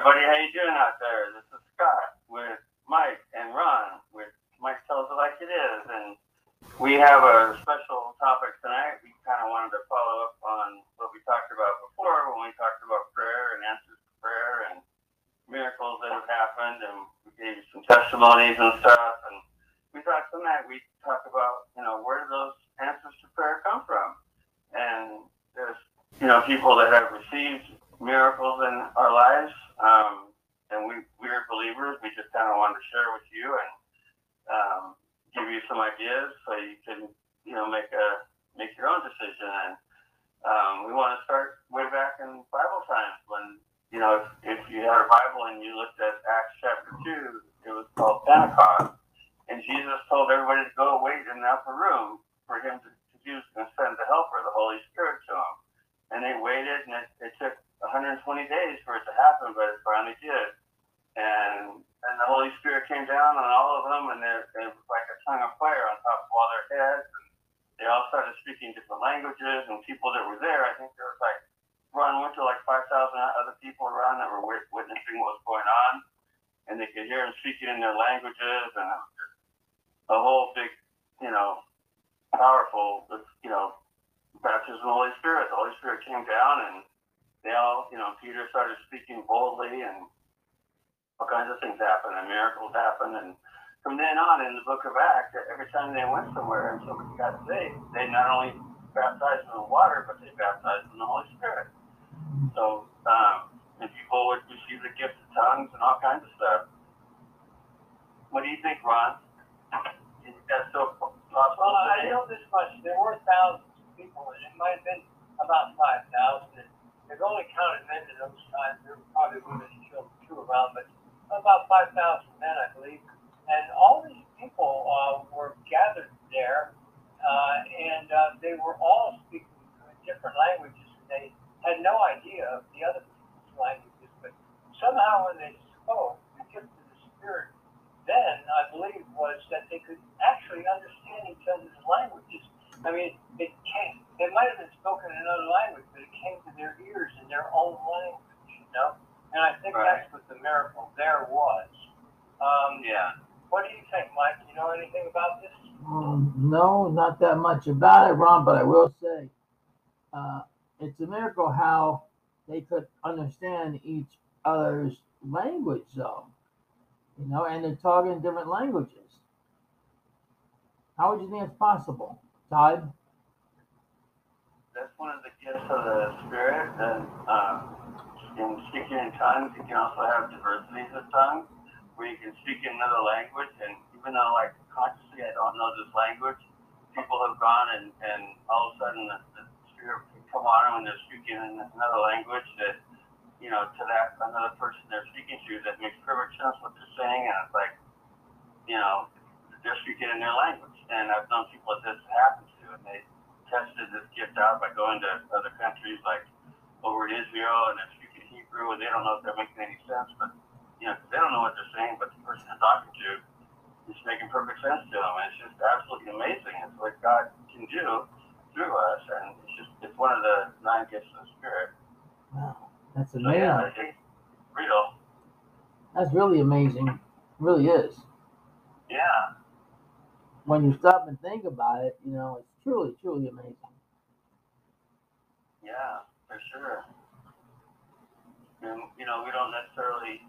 everybody. How you doing out there? This is Scott with Mike and Ron with Mike Tells It Like It Is. And we have a special topic tonight. We kind of wanted to follow up on what we talked about before when we talked about prayer and answers to prayer and miracles that have happened. And we gave you some testimonies and stuff. And we thought tonight we'd talk about, you know, where do those answers to prayer come from? And there's, you know, people that have received miracles in our lives. Um, and we, we're believers. We just kind of wanted to share with you and um, give you some ideas so you can, you know, make a make your own decision. And um, we want to start way back in Bible times when, you know, if, if you had a Bible and you looked at Acts chapter 2, it was called Pentecost. And Jesus told everybody to go wait in the upper room for him to, to use and send the helper, the Holy Spirit, to them. And they waited, and it, it took 120 days for it to happen, but it finally did. And and the Holy Spirit came down on all of them, and it was like a tongue of fire on top of all their heads. And they all started speaking different languages, and people that were there, I think there was like, Ron went to like 5,000 other people around that were witnessing what was going on, and they could hear them speaking in their languages, and it was just a whole big, you know, powerful, you know, baptism of the Holy Spirit. The Holy Spirit came down, and they all, you know, Peter started speaking boldly and all kinds of things happened and miracles happened. And from then on in the book of Acts, every time they went somewhere and somebody got saved, they not only baptized in the water, but they baptized in the Holy Spirit. So, um, and people would receive the gift of tongues and all kinds of stuff. What do you think, Ron? Is that so possible? Well, I know this much. There were thousands of people, and it might have been about 5,000 they've only counted men in those times. There were probably women and children too around, but about 5,000 men, I believe. And all these people uh, were gathered there, uh, and uh, they were all speaking different languages. They had no idea of the other people's languages, but somehow when they spoke, the gift of the Spirit then, I believe, was that they could actually understand each other's languages. I mean, it came, they might have been spoken in another language, but it came to their ears in their own language, you know? And I think right. that's what the miracle there was. Um, yeah. What do you think, Mike? Do you know anything about this? Um, no, not that much about it, Ron, but I will say uh, it's a miracle how they could understand each other's language, though. You know, and they're talking different languages. How would you think it's possible? Todd? One of the gifts of the Spirit. And um, in speaking in tongues, you can also have diversities of tongues where you can speak another language. And even though, like, consciously I don't know this language, people have gone and, and all of a sudden the, the Spirit can come on and they're speaking in another language that, you know, to that another person they're speaking to that makes perfect sense what they're saying. And it's like, you know, they're speaking in their language. And I've known people that this happens to, and they tested this gift out by going to other countries like over in Israel, and they're speaking Hebrew, and they don't know if they're making any sense, but you know, they don't know what they're saying, but the person they're talking to is making perfect sense to them. And it's just absolutely amazing. It's what God can do through us, and it's just it's one of the nine gifts of the Spirit. Wow, that's amazing. So, yeah, it's real. That's really amazing. It really is. Yeah when you stop and think about it, you know, it's truly, truly amazing. Yeah, for sure. And, you know, we don't necessarily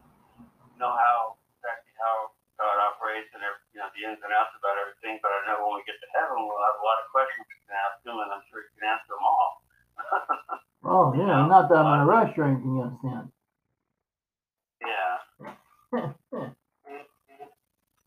know how exactly how God operates and you know the ins and outs about everything, but I know when we get to heaven, we'll have a lot of questions we can ask Him, and I'm sure He can answer them all. oh yeah, not that I'm in a rush or anything, you understand? Yeah.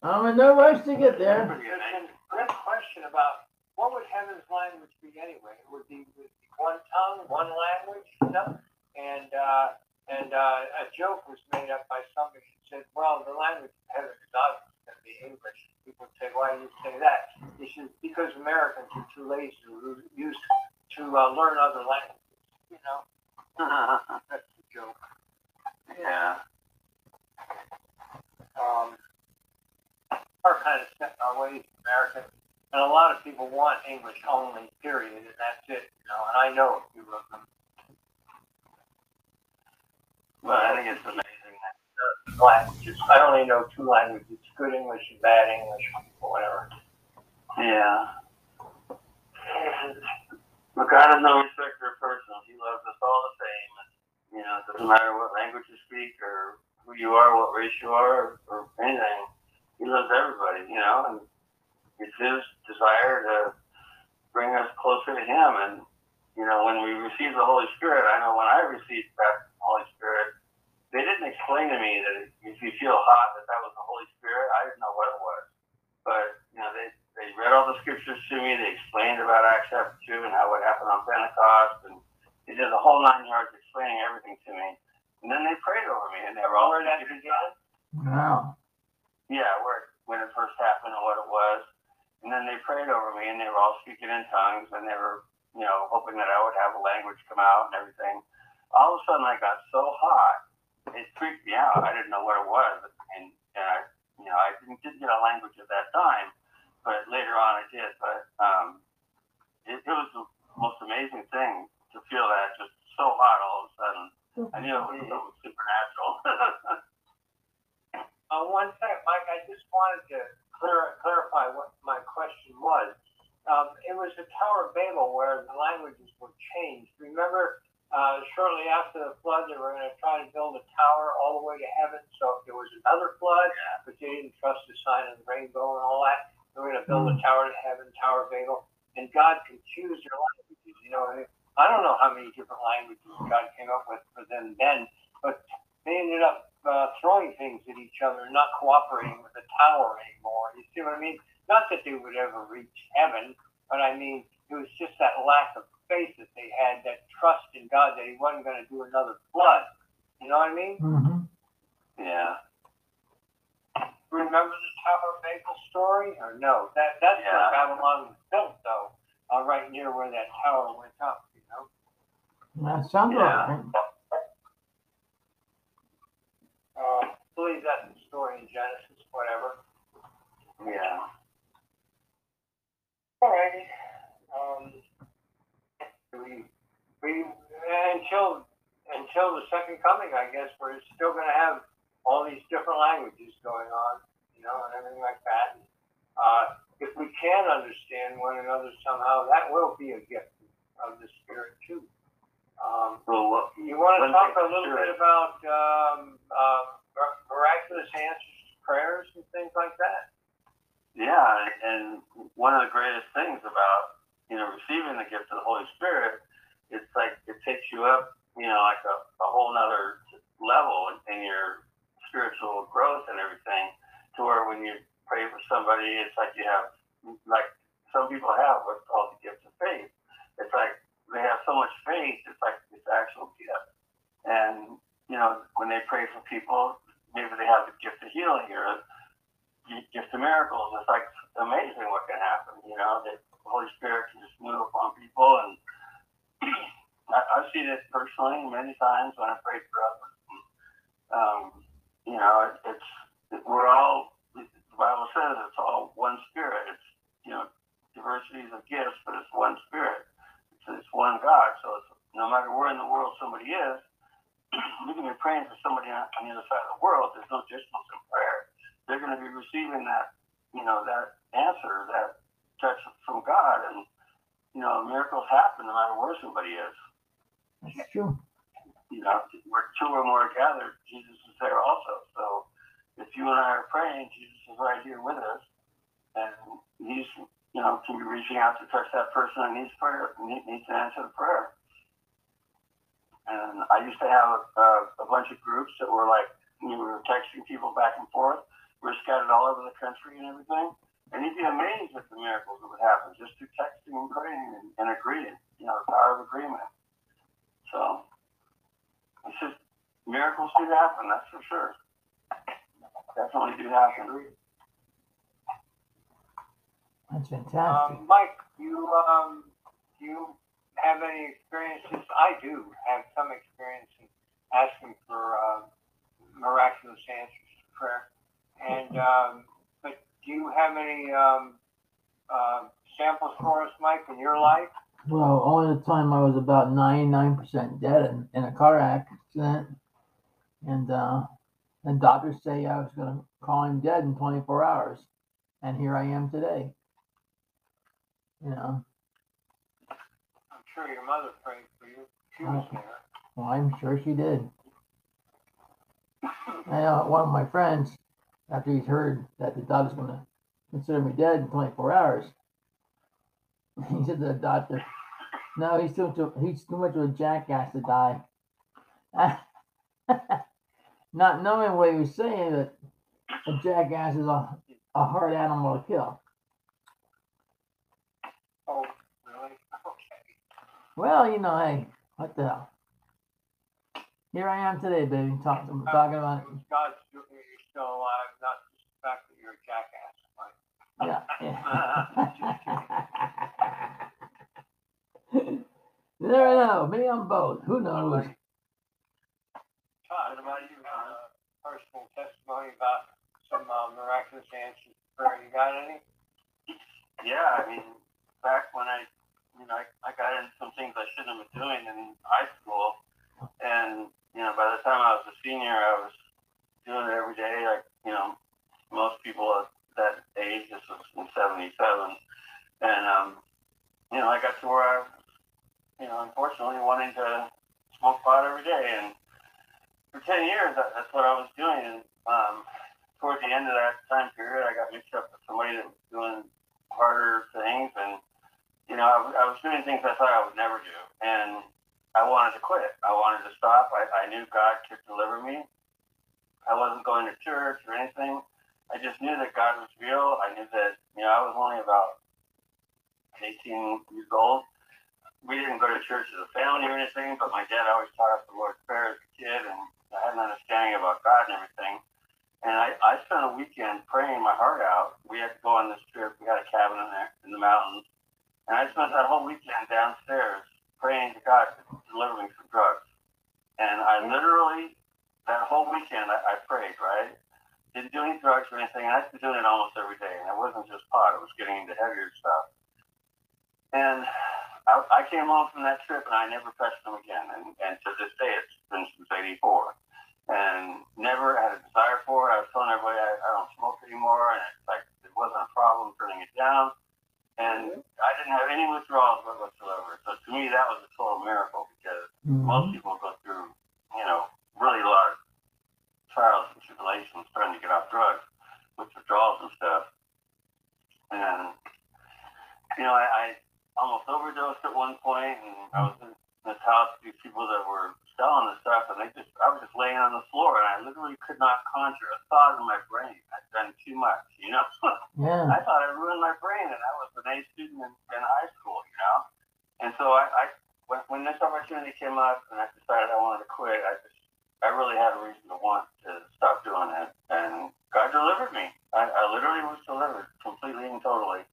I'm in no rush to get there Good question about what would heaven's language be anyway? It would be, would be one tongue, one language, you know? And uh, and uh, a joke was made up by somebody who said, well, the language of heaven is obviously going to be English. People say, why do you say that? He says, because Americans are too lazy to use to uh, learn other languages. You know, that's the joke. Yeah. Um, are kind of set in our ways, Americans and a lot of people want English only, period, and that's it. You know, and I know a few of them. Well, I think it's amazing languages. I only know two languages: good English and bad English, or whatever. Yeah. God is no respecter of persons. He loves us all the same. You know, it doesn't matter what language you speak or who you are, what race you are, or, or anything. He loves everybody, you know, and it's his desire to bring us closer to him. And, you know, when we receive the Holy Spirit, I know when I received that Holy Spirit, they didn't explain to me that if you feel hot, that that was the Holy Spirit. I didn't know what it was. But, you know, they, they read all the scriptures to me. They explained about Acts chapter 2 and how it happened on Pentecost. And they did the whole nine yards explaining everything to me. And then they prayed over me, and they were all Where that began? Wow. yeah, where when it first happened and what it was. And then they prayed over me, and they were all speaking in tongues, and they were, you know, hoping that I would have a language come out and everything. All of a sudden, I got so hot, it freaked me out. I didn't know what it was, and, and I, you know, I didn't, didn't get a language at that time, but later on I did. But um, it, it was the most amazing thing to feel that just so hot all of a sudden. I knew it was, it was supernatural. Uh, one second, Mike. I just wanted to clear, clarify what my question was. Um, it was the Tower of Babel where the languages were changed. Remember, uh, shortly after the flood, they were going to try to build a tower all the way to heaven. So if there was another flood, but they didn't trust the sign of the rainbow and all that, they were going to build a tower to heaven, Tower of Babel. And God confused their languages. You know, I don't know how many different languages God came up with for them then, but they ended up uh, throwing things at each other not cooperating with the tower anymore. You see what I mean? Not that they would ever reach heaven, but I mean, it was just that lack of faith that they had, that trust in God that He wasn't going to do another flood. You know what I mean? Mm-hmm. yeah. Remember the Tower of Babel story, or no? That that's Yeah. where Babylon was built, though, uh, right near where that tower went up. You know. That sounds Yeah. right. Uh, I believe that's the story in Genesis, whatever. Yeah. Alrighty. Um, we, we, until, until the second coming, I guess, we're still gonna have all these different languages going on, you know, and everything like that. Uh, if we can understand one another somehow, that will be a gift of the Spirit too. Um, Well, you wanna talk a little bit about, um, uh, miraculous answers to prayers and things like that? Yeah, and one of the greatest things about you know receiving the gift of the Holy Spirit, it's like it takes you up, you know, like a, a whole nother level in, your spiritual growth and everything. To where when you pray for somebody, it's like you have, like some people have what's called the gift of faith. It's like they have so much faith, it's like it's actual gift. And you know, when they pray for people, maybe they have the gift of healing or gift of miracles. It's like amazing what can happen. You know, that the Holy Spirit can just move upon people, and I, I've seen it personally many times when I prayed for others. Um, you know, it, it's it, we're all. The Bible says it's all one Spirit. It's you know diversities of gifts, but it's one Spirit. It's, it's one God. So it's, no matter where in the world somebody is, you can be praying for somebody on, on the other side of the world. There's no distance in prayer they're going to be receiving that, you know, that answer, that touch from God, and you know, miracles happen no matter where somebody is. That's true. You know, where two or more are gathered, Jesus is there also. So, if you and I are praying, Jesus is right here with us, and He's, you know, can be reaching out to touch that person that needs prayer, needs needs to answer the prayer. And I used to have a, a, a bunch of groups that were like, we were texting people back and forth we're scattered all over the country and everything. And you'd be amazed at the miracles that would happen just through texting and praying and, and agreeing, you know, the power of agreement. So it's just miracles do happen, that's for sure. Definitely do happen. That's fantastic. Um, Mike, you, um, do you have any experiences? I do have some experience in asking for, uh, miraculous answers to prayer. And, um, but do you have any, um, uh, samples for us, Mike, in your life? Well, only the time I was about 99% dead in, in a car accident. And uh, And doctors say I was going to call him dead in 24 hours. And here I am today. You know, I'm sure your mother prayed for you. She was there. well, I'm sure she did. I know one of my friends, after he's heard that the doctor's going to consider me dead in 24 hours, he said to the doctor, "No, he's too, too he's too much of a jackass to die." Not knowing what he was saying, that a jackass is a, a hard animal to kill. Oh, really? Okay. Well, you know, hey, what the hell? Here I am today, baby, talking talking about It was God's doing still alive, not just the fact that you're a jackass. Like, yeah. yeah. you never know. Maybe I'm both. Who knows? Todd, what about you? Uh, personal testimony about some uh, miraculous answers to prayer. You got any? Yeah, I mean, back when I, you know, I, I got into some things I shouldn't have been doing in high school, and you know, by the time I was a senior, I was doing it every day, like you know, most people at that age. This was in '77, and um, you know, I got to where I, you know, unfortunately wanting to smoke pot every day, and for 10 years, that, that's what I was doing. And um, towards the end of that time period, I got mixed up with somebody that was doing harder things, and you know, I, I was doing things I thought I would never do, and I wanted to quit. I wanted to stop. I, I knew God could deliver me. I wasn't going to church or anything. I just knew that God was real. I knew that you know I was only about 18 years old. We didn't go to church as a family or anything, but my dad always taught us the Lord's Prayer as a kid, and I had an understanding about God and everything. And I, I spent a weekend praying my heart out. We had to go on this trip. We had a cabin in there in the mountains. And I spent that whole weekend downstairs praying to God to deliver me from drugs. And I literally, that whole weekend, I, I prayed, right? Didn't do any drugs or anything. And I've been doing it almost every day. And it wasn't just pot, it was getting into heavier stuff. And I, I came home from that trip and I never touched them again. And, and to this day, it's been since 84 and never had a desire for it. I was telling everybody I, I don't smoke anymore, and it's like it wasn't a problem turning it down. And mm-hmm. I didn't have any withdrawals whatsoever. So to me, that was a total miracle because most Mhm. people go through, you know, really a lot of trials and tribulations trying to get off drugs with withdrawals and stuff. And you know, I, I almost overdosed at one point, and I was in this house with these people that were selling the stuff, and they just, I was just laying on the floor, and I literally could not conjure a thought in my brain. I'd done too much, you know. Yeah. I thought I ruined my brain, and I was an A student in, in high school, you know. And so I, I when, when this opportunity came up, and I decided I wanted to quit, I just, I really had a reason to want to stop doing it, and God delivered me. I, I literally was delivered completely and totally.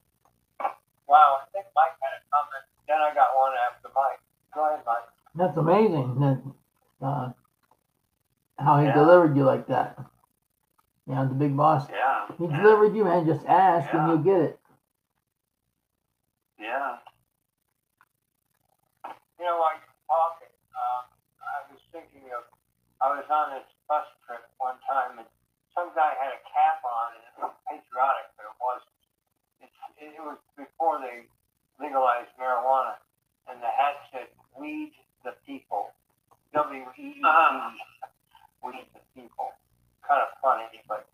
Wow, I think Mike had a comment. Then I got one after Mike. Go ahead, Mike. That's amazing. That, uh, how he Yeah. delivered you like that. You know, the big boss. Yeah. He yeah, delivered you, man. Just ask Yeah. and you'll get it. Yeah. You know, while you're talking, um, I was thinking of, I was on this bus trip one time and some guy had a cap on and it was patriotic, but it wasn't. It, it was before they legalized marijuana and the hat said, weed the people. W-E-E-D. Uh-huh. Weed the people. Kind of funny, but,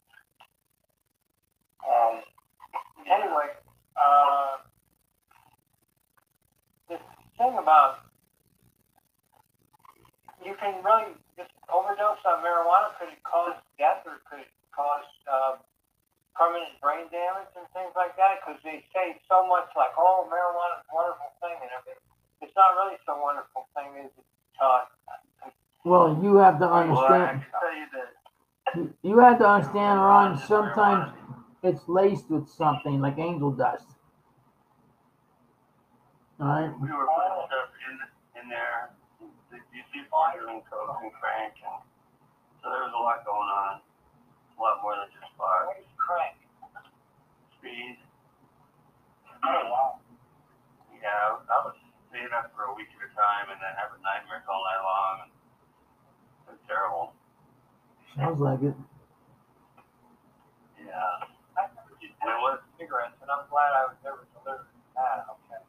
um, anyway, uh, this thing about you can really just overdose on marijuana. Could it cause death or could it cause uh, permanent brain damage and things like that? Because they say so much like, "Oh, marijuana is a wonderful thing," and everything. It's not really so wonderful thing, is it, Todd? Well, you have to Well, understand. can tell you that. You- You have to understand, Ron. Sometimes it's laced with something like angel dust. All right. we were putting stuff in in there. You see people doing coke and crank, and so there was a lot going on. A lot more than just pot. What is crank? Speed. Oh wow! Yeah, I was staying up for a week at a time, and then having nightmares all night long. It was terrible. Sounds like it. Yeah. I never did And it was, cigarettes, and I'm glad I was never delivered to that, okay?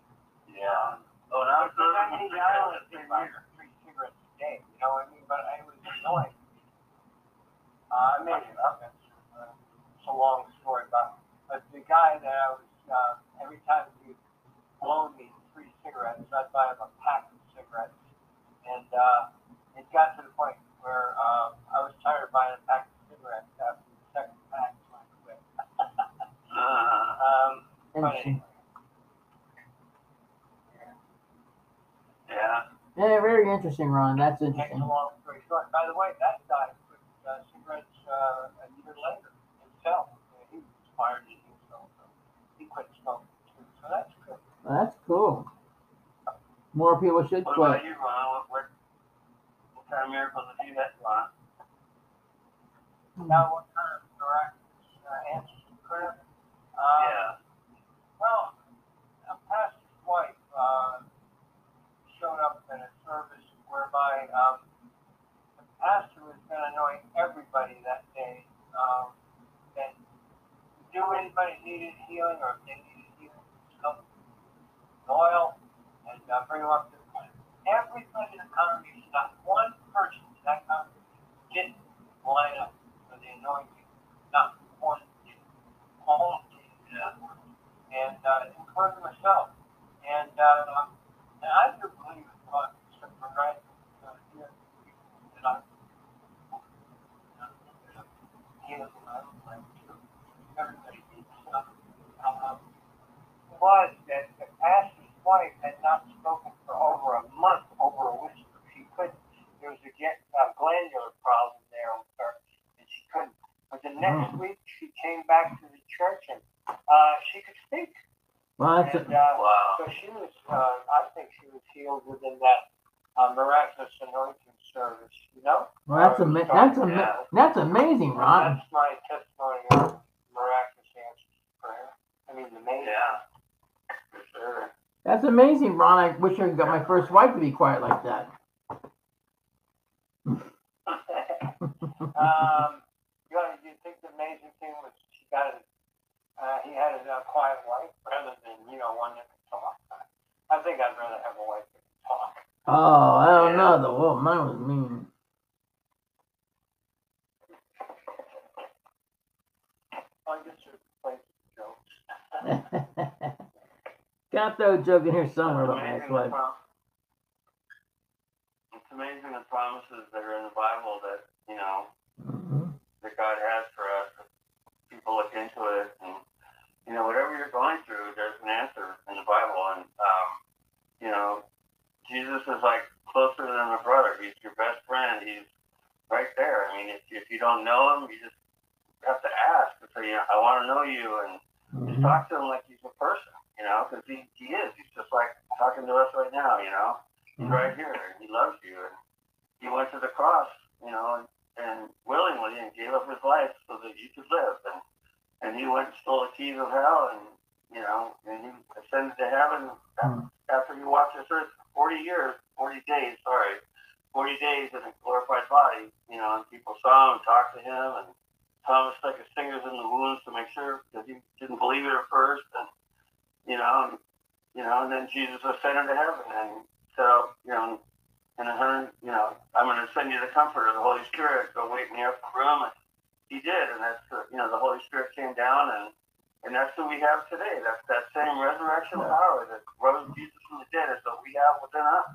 yeah. Oh, and I was Because I living think I only in did about three cigarettes a day, you know what I mean? But I was annoying. Uh, I made it up. It's, uh, it's a long story, but, but the guy that I was, uh, every time he loaned me three cigarettes, I'd buy him a pack of cigarettes. And, uh, it got to the point where, uh, I was tired of buying a pack of cigarettes after the second pack, so I quit. Uh, Um, but Interesting. yeah. Yeah, very interesting, Ron. That's interesting. long story short. By the way, that guy quit uh, cigarettes uh, a year later himself. He was inspired to do so. so he quit smoking too. So that's good. That's cool. More people should What quit. about you, Ron? What, what, what kind of miracles have you had, Ron? Now, what kind of miraculous uh, answers to prayer? Um, Yeah. Well, a pastor's wife uh, showed up in a service whereby um, the pastor was going to anoint everybody that day. Um, and do anybody needed healing or if they needed healing, come oil and uh, bring them up to the point. Everybody in the congregation, not one person in that congregation didn't line up for the anointing. Not one did. All did. Yeah. And uh, including myself. And, uh, and I do believe in God, some miraculous uh, healing people that I healing, I don't like to. Everybody needs some. Um, was that the pastor's wife had not spoken for over a month over a whisper. She couldn't. There was a get, uh, glandular problem there with her, and she couldn't. But the next Mm. week, she came back to the church and uh, she could speak. Well, that's And uh, Wow. so she was, uh, I think she was healed within that uh, miraculous anointing service, you know? well, that's ama- that's ama- that's amazing, Ron. That's my testimony of miraculous answers to prayer. I mean, amazing. Yeah. For sure. That's amazing, Ron. I wish I got my first wife to be quiet like that. um, you know, you think the amazing thing was she got a, uh, he had a, uh quiet wife rather than, you know, one that could talk. I think I'd rather have a wife that could talk. Oh, I don't know. The well, mine was mean. I guess there's place for jokes. Got throw a joke in here somewhere about my ex-wife. It's amazing the promises that are in the Bible that, you know, Mhm. that God has for us. People look into it and, you know, whatever you're going through, there's an answer in the Bible. And, um, you know, Jesus is like closer than a brother. He's your best friend. He's right there. I mean, if, if you don't know him, you just have to ask and say, you know, I want to know you. And just Mhm. talk to him like he's a person, you know, because he, he is. He's just like talking to us right now, you know. He's Mhm. right here he loves you. And he went to the cross, you know, and, and willingly and gave up his life so that you could live. And, and he went and stole the keys of hell and, you know, and he ascended to heaven Mhm. after he walked this earth for 40 years, 40 days, sorry, 40 days in a glorified body, you know, and people saw him, talked to him, and Thomas stuck his fingers in the wounds to make sure because he didn't believe it at first, and you know, and, you know, and then Jesus ascended to heaven, and so you know, and hundred, you know, I'm going to send you the Comforter, the Holy Spirit, go wait in the upper room, and he did, and that's the, you know, the Holy Spirit came down, and and that's who we have today. That's that same resurrection Yeah. power that rose Jesus from the dead is what we have within us.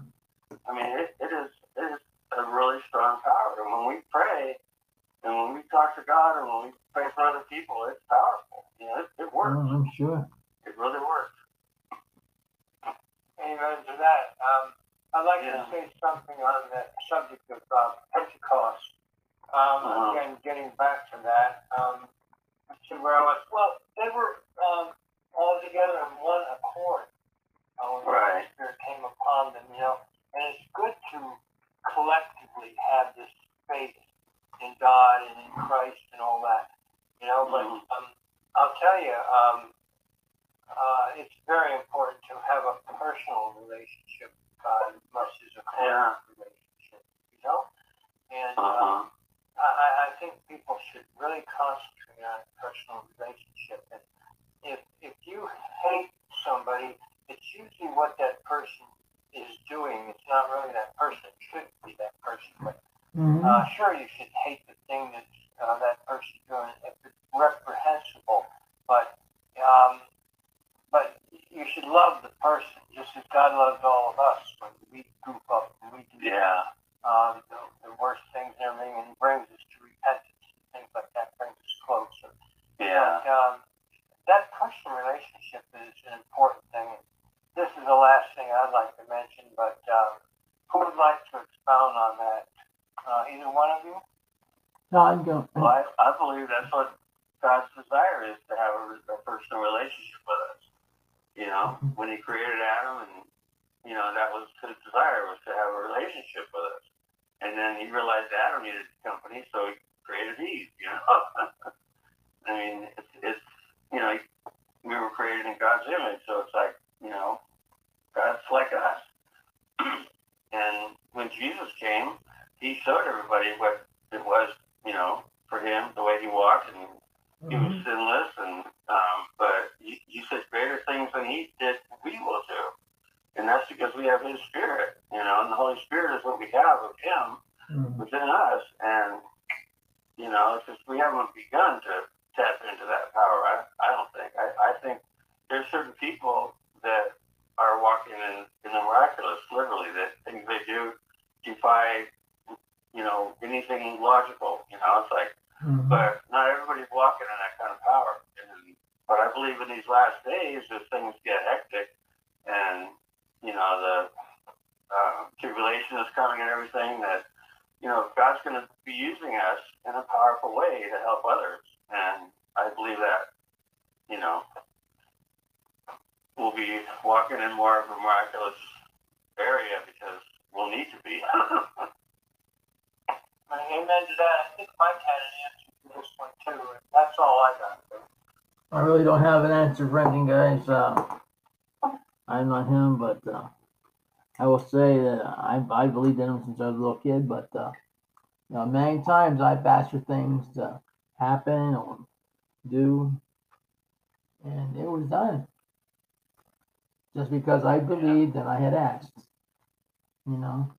I mean, it, it is it is a really strong power, and when we pray. And when we talk to God and when we pray for other people, it's powerful. You know, it, it works. Oh, I'm sure. It really works. Amen to that. Um, I'd like Yeah. to say something on the subject of uh, Pentecost. Um, Uh-huh. Again, getting back to that, um, to where I was, well, they were um, all together in one accord. Uh, when the Holy Spirit came upon them, you know, and it's good to collectively have this faith in God and in Christ and all that, you know. But Mhm. um, I'll tell you, um, uh, it's very important to have a personal relationship with God as much as a corporate Yeah. relationship, you know. And Uh uh. I, I I people should really concentrate on personal relationship. And if if you hate somebody, it's usually what that person is doing. It's not really that person. It shouldn't be that person. But Mhm. uh, sure, you should hate the thing that uh, that person's doing if it's reprehensible. But um, but you should love the person just as God loves all of us when we goof up and we do Yeah. um, the, the worst things and everything, and He brings us to repentance and things like that. Brings us closer. Yeah. But, um, that personal relationship is an important thing. This is the last thing I'd like to mention, but um, who would like to expound on that? Uh, either one of you? No, I'm going. Well, I, I believe that's what God's desire is to have a, a personal relationship with us. You know, when He created Adam, and you know that was His desire was to have a relationship with us. And then He realized Adam needed company, so He created Eve. You know, I mean, it's, it's you know we were created in God's image, so it's like you know God's like us. and when Jesus came, He showed everybody what it was you know, for him, the way he walked, and he was Mhm. sinless. And um, but you, you said greater things than he did, we will do, and that's because we have his spirit, you know, and the Holy Spirit is what we have of him Mhm. within us, and you know, it's just we haven't begun to tap into that power. I, I don't think. I, I think there's certain people that are walking in, in the miraculous, literally, that things they do defy, you know, anything logical. You know, it's like Mhm. but not everybody's walking in that kind of power. And, but I believe in these last days, as things get hectic, and you know the uh, tribulation is coming and everything, that you know God's going to be using us in a powerful way to help others, and I believe that you know we'll be walking in more of a miraculous area because we'll need to be. Amen to that. I think Mike had an answer to this one too. and That's all I got. I really don't have an answer for anything, guys. Uh, I'm not him, but uh, I will say that I I believed in him since I was a little kid. But uh, you know, many times I've asked for things to happen or do, and it was done just because I believed and I had asked. You know.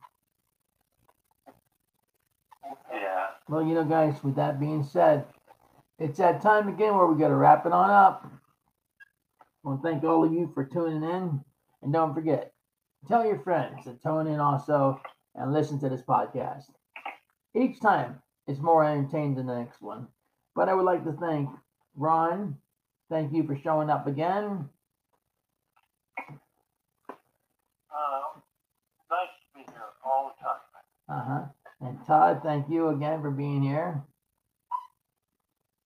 yeah. Well, you know, guys, with that being said, it's that time again where we got to wrap it on up. I want to thank all of you for tuning in. And don't forget, tell your friends to tune in also and listen to this podcast. Each time it's more entertaining than the next one. But I would like to thank Ron. Thank you for showing up again. Uh, nice to be here all the time. Uh huh. And Todd, thank you again for being here.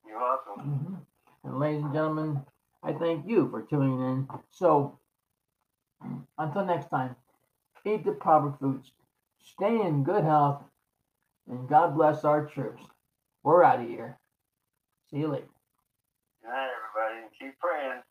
You're welcome. Mhm. And ladies and gentlemen, I thank you for tuning in. So until next time, eat the proper foods, stay in good health, and God bless our troops. We're out of here. See you later. Good night, everybody, and keep praying.